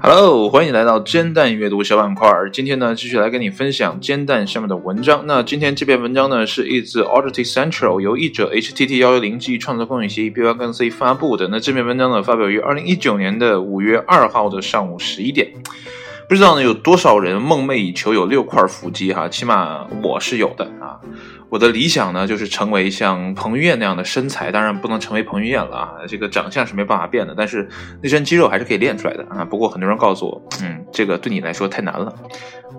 Hello，欢迎来到煎蛋阅读小板块。今天呢，继续来跟你分享煎蛋下面的文章。那今天这篇文章呢，是一自 Audity Central 由译者 htt 幺幺零 g 创作风险协议 B 八杠 C 发布的。那这篇文章呢，发表于二零一九年的五月二号的上午十一点。不知道呢，有多少人梦寐以求有六块腹肌哈？起码我是有的啊。我的理想呢，就是成为像彭于晏那样的身材，当然不能成为彭于晏了啊，这个长相是没办法变的，但是那身肌肉还是可以练出来的啊。不过很多人告诉我，嗯，这个对你来说太难了，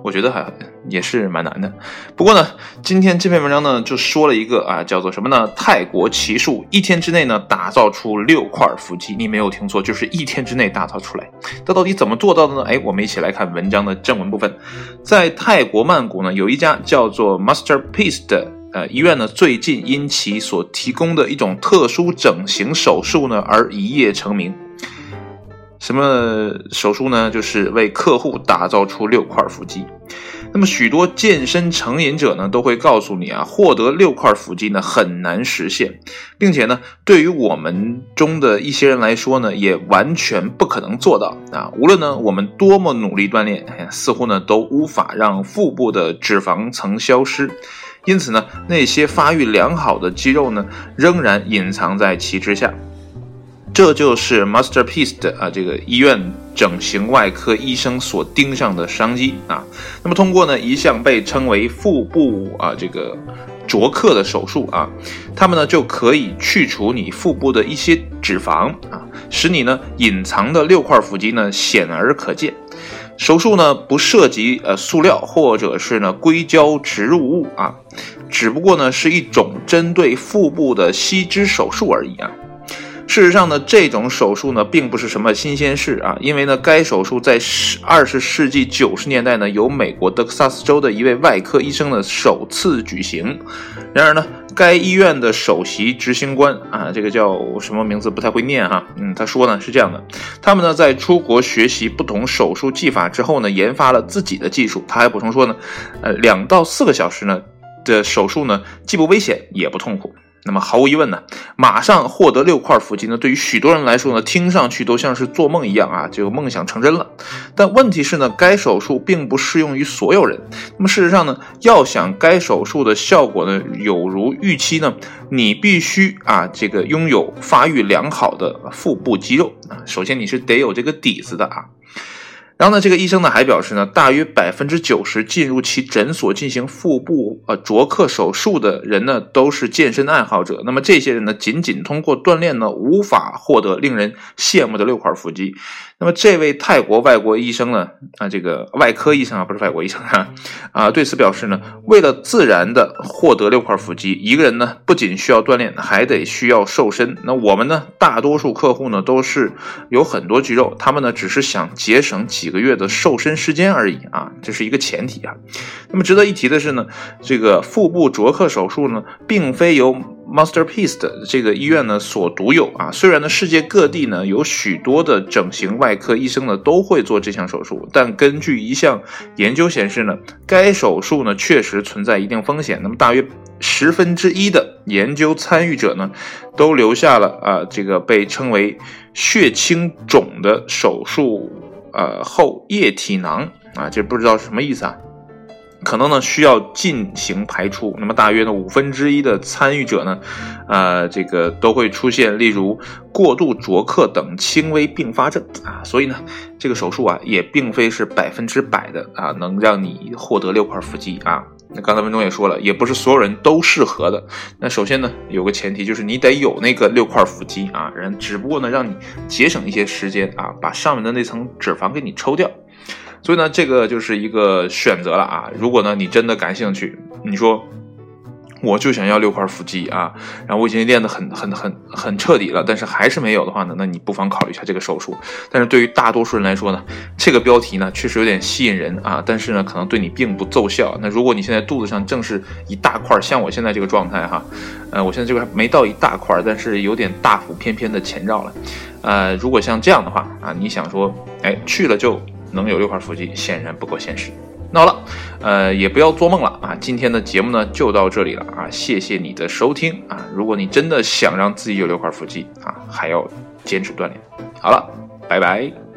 我觉得还也是蛮难的。不过呢，今天这篇文章呢，就说了一个啊，叫做什么呢？泰国奇术，一天之内呢，打造出六块腹肌，你没有听错，就是一天之内打造出来。它到底怎么做到的呢？哎，我们一起来看文章的正文部分。在泰国曼谷呢，有一家叫做 Masterpiece 的。呃，医院呢最近因其所提供的一种特殊整形手术呢而一夜成名。什么手术呢？就是为客户打造出六块腹肌。那么许多健身成瘾者呢都会告诉你啊，获得六块腹肌呢很难实现，并且呢，对于我们中的一些人来说呢，也完全不可能做到啊。无论呢我们多么努力锻炼，似乎呢都无法让腹部的脂肪层消失。因此呢，那些发育良好的肌肉呢，仍然隐藏在其之下。这就是 Masterpiece 的啊，这个医院整形外科医生所盯上的商机啊。那么，通过呢一项被称为腹部啊这个灼克的手术啊，他们呢就可以去除你腹部的一些脂肪啊，使你呢隐藏的六块腹肌呢显而可见。手术呢不涉及呃塑料或者是呢硅胶植入物啊，只不过呢是一种针对腹部的吸脂手术而已啊。事实上呢，这种手术呢并不是什么新鲜事啊，因为呢该手术在十二十世纪九十年代呢由美国德克萨斯州的一位外科医生呢首次举行。然而呢。该医院的首席执行官啊，这个叫什么名字不太会念哈，嗯，他说呢是这样的，他们呢在出国学习不同手术技法之后呢，研发了自己的技术。他还补充说呢，呃，两到四个小时呢的手术呢，既不危险也不痛苦。那么毫无疑问呢，马上获得六块腹肌呢，对于许多人来说呢，听上去都像是做梦一样啊，就梦想成真了。但问题是呢，该手术并不适用于所有人。那么事实上呢，要想该手术的效果呢有如预期呢，你必须啊这个拥有发育良好的腹部肌肉啊，首先你是得有这个底子的啊。然后呢，这个医生呢还表示呢，大约百分之九十进入其诊所进行腹部呃灼克手术的人呢，都是健身爱好者。那么这些人呢，仅仅通过锻炼呢，无法获得令人羡慕的六块腹肌。那么这位泰国外国医生呢，啊，这个外科医生啊，不是外国医生啊，啊，对此表示呢，为了自然的获得六块腹肌，一个人呢不仅需要锻炼，还得需要瘦身。那我们呢，大多数客户呢都是有很多肌肉，他们呢只是想节省几。个月的瘦身时间而已啊，这是一个前提啊。那么值得一提的是呢，这个腹部灼克手术呢，并非由 Masterpiece 的这个医院呢所独有啊。虽然呢，世界各地呢有许多的整形外科医生呢都会做这项手术，但根据一项研究显示呢，该手术呢确实存在一定风险。那么大约十分之一的研究参与者呢，都留下了啊这个被称为血清肿的手术。呃，后液体囊啊，这不知道是什么意思啊？可能呢需要进行排出。那么大约呢五分之一的参与者呢，呃，这个都会出现例如过度灼克等轻微并发症啊。所以呢，这个手术啊也并非是百分之百的啊能让你获得六块腹肌啊。那刚才文中也说了，也不是所有人都适合的。那首先呢，有个前提就是你得有那个六块腹肌啊，人只不过呢，让你节省一些时间啊，把上面的那层脂肪给你抽掉。所以呢，这个就是一个选择了啊。如果呢，你真的感兴趣，你说。我就想要六块腹肌啊，然后我已经练得很很很很彻底了，但是还是没有的话呢，那你不妨考虑一下这个手术。但是对于大多数人来说呢，这个标题呢确实有点吸引人啊，但是呢可能对你并不奏效。那如果你现在肚子上正是一大块，像我现在这个状态哈，呃，我现在这个没到一大块，但是有点大腹翩翩的前兆了。呃，如果像这样的话啊，你想说，哎，去了就能有六块腹肌，显然不够现实。那好了，呃，也不要做梦了啊！今天的节目呢就到这里了啊，谢谢你的收听啊！如果你真的想让自己有六块腹肌啊，还要坚持锻炼。好了，拜拜。